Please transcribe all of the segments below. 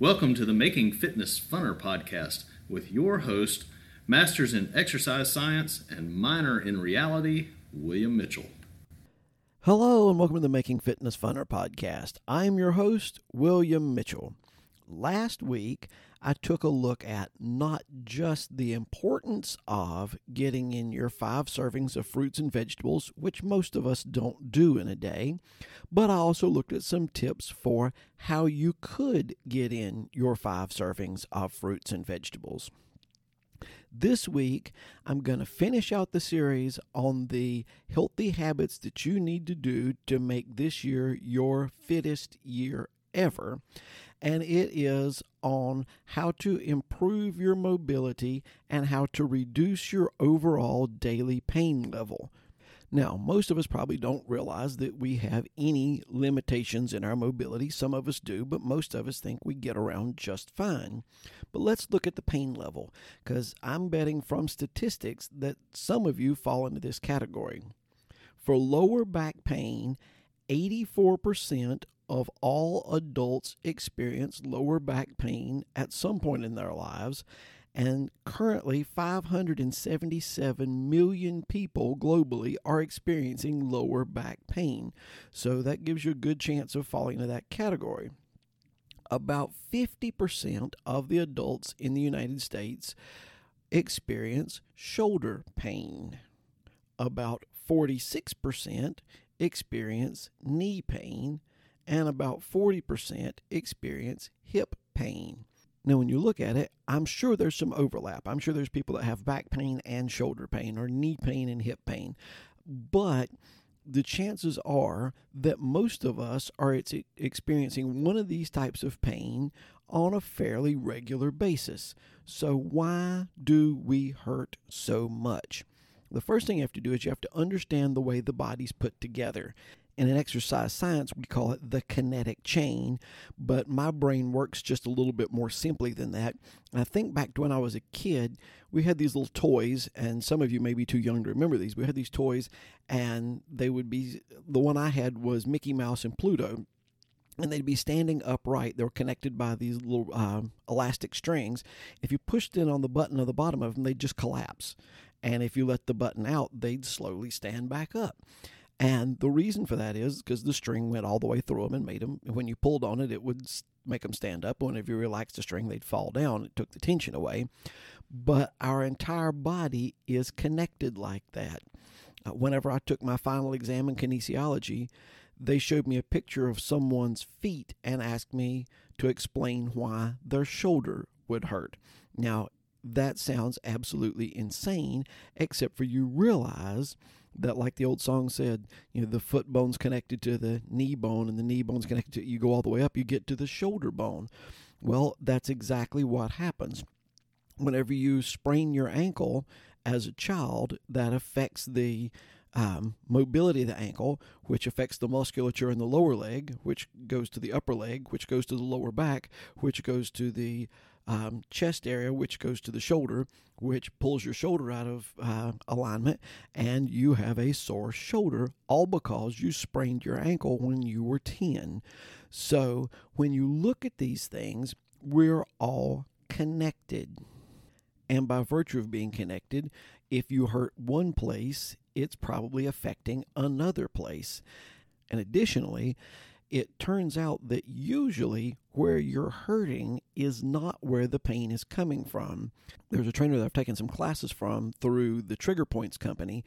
Welcome to the Making Fitness Funner podcast with your host, Masters in Exercise Science and Minor in Reality, William Mitchell. Hello, and welcome to the Making Fitness Funner podcast. I'm your host, William Mitchell. Last week, I took a look at not just the importance of getting in your five servings of fruits and vegetables, which most of us don't do in a day, but I also looked at some tips for how you could get in your five servings of fruits and vegetables. This week, I'm going to finish out the series on the healthy habits that you need to do to make this year your fittest year ever and it is on how to improve your mobility and how to reduce your overall daily pain level. Now, most of us probably don't realize that we have any limitations in our mobility. Some of us do, but most of us think we get around just fine. But let's look at the pain level, because I'm betting from statistics that some of you fall into this category. For lower back pain, 84% of all adults experience lower back pain at some point in their lives, and currently 577 million people globally are experiencing lower back pain. So that gives you a good chance of falling into that category. About 50% of the adults in the United States experience shoulder pain. About 46% experience knee pain, and about 40% experience hip pain. Now, when you look at it, I'm sure there's some overlap. I'm sure there's people that have back pain and shoulder pain, or knee pain and hip pain. But the chances are that most of us are experiencing one of these types of pain on a fairly regular basis. So, why do we hurt so much? The first thing you have to do is you have to understand the way the body's put together in an exercise science, we call it the kinetic chain, but my brain works just a little bit more simply than that. And I think back to when I was a kid, we had these little toys, and some of you may be too young to remember these. We had these toys, and they would be the one I had was Mickey Mouse and Pluto and they'd be standing upright. They were connected by these little uh, elastic strings. If you pushed in on the button of the bottom of them, they'd just collapse. And if you let the button out, they'd slowly stand back up. And the reason for that is because the string went all the way through them and made them, when you pulled on it, it would make them stand up. Whenever you relaxed the string, they'd fall down. It took the tension away. But our entire body is connected like that. Uh, whenever I took my final exam in kinesiology, they showed me a picture of someone's feet and asked me to explain why their shoulder would hurt. Now, that sounds absolutely insane, except for you realize that like the old song said, you know, the foot bone's connected to the knee bone and the knee bone's connected to you go all the way up, you get to the shoulder bone. Well, that's exactly what happens. Whenever you sprain your ankle as a child, that affects the um, mobility of the ankle, which affects the musculature in the lower leg, which goes to the upper leg, which goes to the lower back, which goes to the um, chest area, which goes to the shoulder, which pulls your shoulder out of uh, alignment, and you have a sore shoulder, all because you sprained your ankle when you were 10. So when you look at these things, we're all connected. And by virtue of being connected, if you hurt one place, it's probably affecting another place. And additionally, it turns out that usually where you're hurting is not where the pain is coming from. There's a trainer that I've taken some classes from through the Trigger Points Company,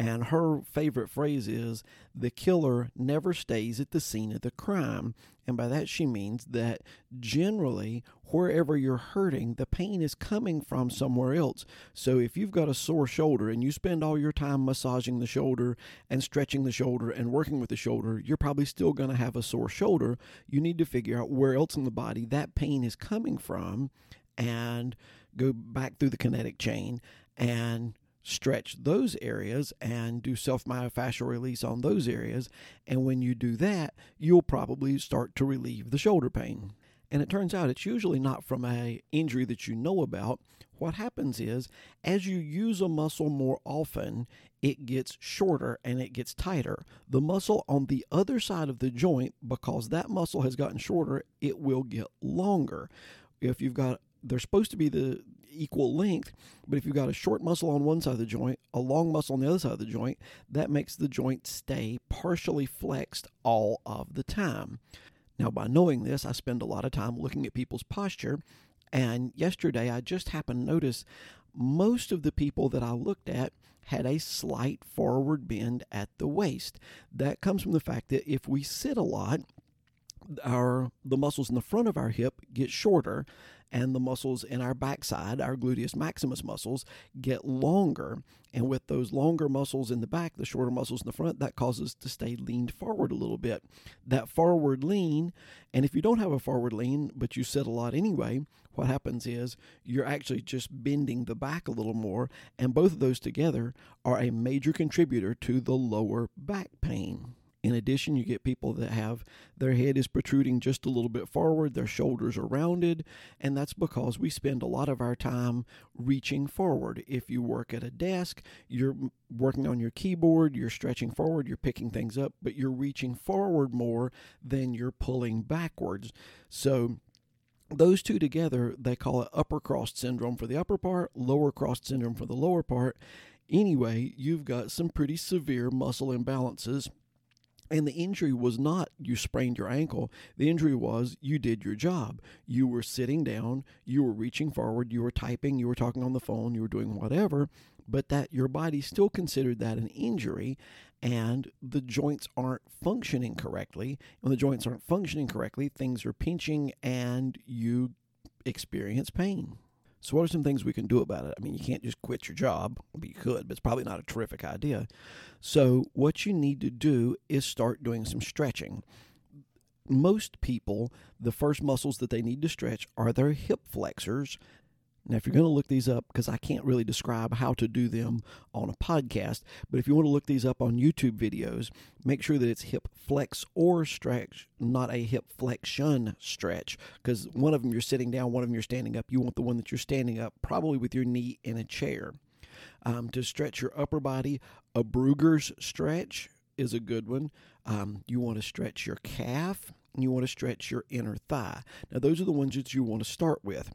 and her favorite phrase is the killer never stays at the scene of the crime. And by that, she means that generally, wherever you're hurting, the pain is coming from somewhere else. So if you've got a sore shoulder and you spend all your time massaging the shoulder and stretching the shoulder and working with the shoulder, you're probably still going to have a sore shoulder. You need to figure out where else in the body that pain is coming from and go back through the kinetic chain and stretch those areas and do self myofascial release on those areas. And when you do that, you'll probably start to relieve the shoulder pain. And it turns out it's usually not from a injury that you know about. What happens is as you use a muscle more often, it gets shorter and it gets tighter. The muscle on the other side of the joint, because that muscle has gotten shorter, it will get longer. If you've got they're supposed to be the equal length, but if you've got a short muscle on one side of the joint, a long muscle on the other side of the joint, that makes the joint stay partially flexed all of the time. Now, by knowing this, I spend a lot of time looking at people's posture. And yesterday, I just happened to notice most of the people that I looked at had a slight forward bend at the waist. That comes from the fact that if we sit a lot, our the muscles in the front of our hip get shorter and the muscles in our backside, our gluteus maximus muscles, get longer. And with those longer muscles in the back, the shorter muscles in the front, that causes to stay leaned forward a little bit. That forward lean, and if you don't have a forward lean, but you sit a lot anyway, what happens is you're actually just bending the back a little more, and both of those together are a major contributor to the lower back pain. In addition, you get people that have their head is protruding just a little bit forward, their shoulders are rounded, and that's because we spend a lot of our time reaching forward. If you work at a desk, you're working on your keyboard, you're stretching forward, you're picking things up, but you're reaching forward more than you're pulling backwards. So, those two together, they call it upper crossed syndrome for the upper part, lower crossed syndrome for the lower part. Anyway, you've got some pretty severe muscle imbalances and the injury was not you sprained your ankle. The injury was you did your job. You were sitting down, you were reaching forward, you were typing, you were talking on the phone, you were doing whatever, but that your body still considered that an injury and the joints aren't functioning correctly. When the joints aren't functioning correctly, things are pinching and you experience pain. So, what are some things we can do about it? I mean, you can't just quit your job. but you could, but it's probably not a terrific idea. So, what you need to do is start doing some stretching. Most people, the first muscles that they need to stretch are their hip flexors, now, if you're going to look these up, because I can't really describe how to do them on a podcast, but if you want to look these up on YouTube videos, make sure that it's hip flex or stretch, not a hip flexion stretch, because one of them you're sitting down, one of them you're standing up. You want the one that you're standing up, probably with your knee in a chair. Um, to stretch your upper body, a Brugger's stretch is a good one. Um, you want to stretch your calf, and you want to stretch your inner thigh. Now, those are the ones that you want to start with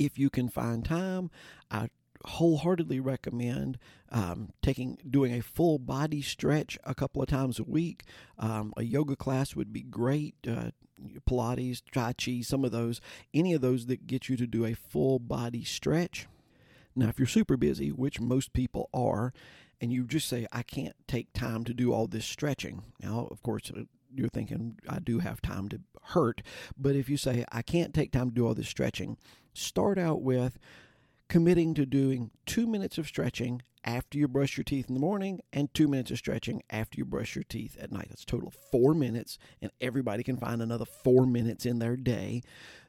if you can find time, I wholeheartedly recommend um, taking doing a full body stretch a couple of times a week. Um, a yoga class would be great. Uh, Pilates, Tai Chi, some of those, any of those that get you to do a full body stretch. Now, if you're super busy, which most people are, and you just say, I can't take time to do all this stretching. Now, of course, uh, you're thinking, I do have time to hurt. But if you say, I can't take time to do all this stretching, start out with committing to doing two minutes of stretching after you brush your teeth in the morning and two minutes of stretching after you brush your teeth at night. That's total four minutes, and everybody can find another four minutes in their day.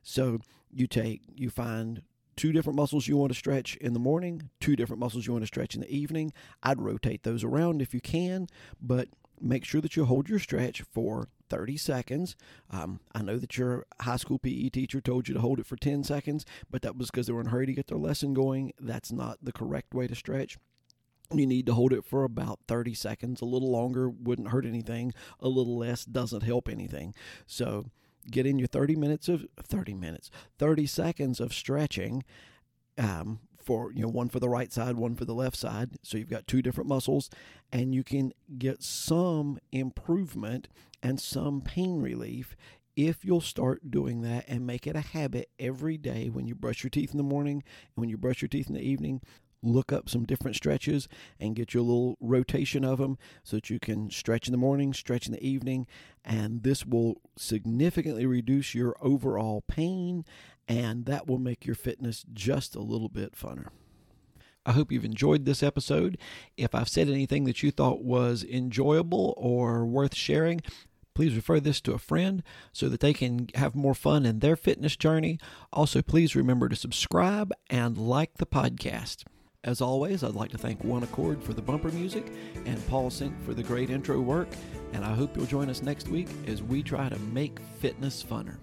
So you take, you find two different muscles you want to stretch in the morning, two different muscles you want to stretch in the evening. I'd rotate those around if you can, but make sure that you hold your stretch for 30 seconds. Um, I know that your high school PE teacher told you to hold it for 10 seconds, but that was because they were in a hurry to get their lesson going. That's not the correct way to stretch. You need to hold it for about 30 seconds. A little longer wouldn't hurt anything, a little less doesn't help anything. So, get in your 30 minutes of 30 minutes, 30 seconds of stretching. Um, for you know one for the right side one for the left side. So you've got two different muscles and you can get some improvement and some pain relief if you'll start doing that and make it a habit every day. When you brush your teeth in the morning and when you brush your teeth in the evening look up some different stretches and get your little rotation of them so that you can stretch in the morning, stretch in the evening, and this will significantly reduce your overall pain and that will make your fitness just a little bit funner. I hope you've enjoyed this episode. If I've said anything that you thought was enjoyable or worth sharing, please refer this to a friend so that they can have more fun in their fitness journey. Also, please remember to subscribe and like the podcast. As always, I'd like to thank One Accord for the bumper music and Paul Sink for the great intro work. And I hope you'll join us next week as we try to make fitness funner.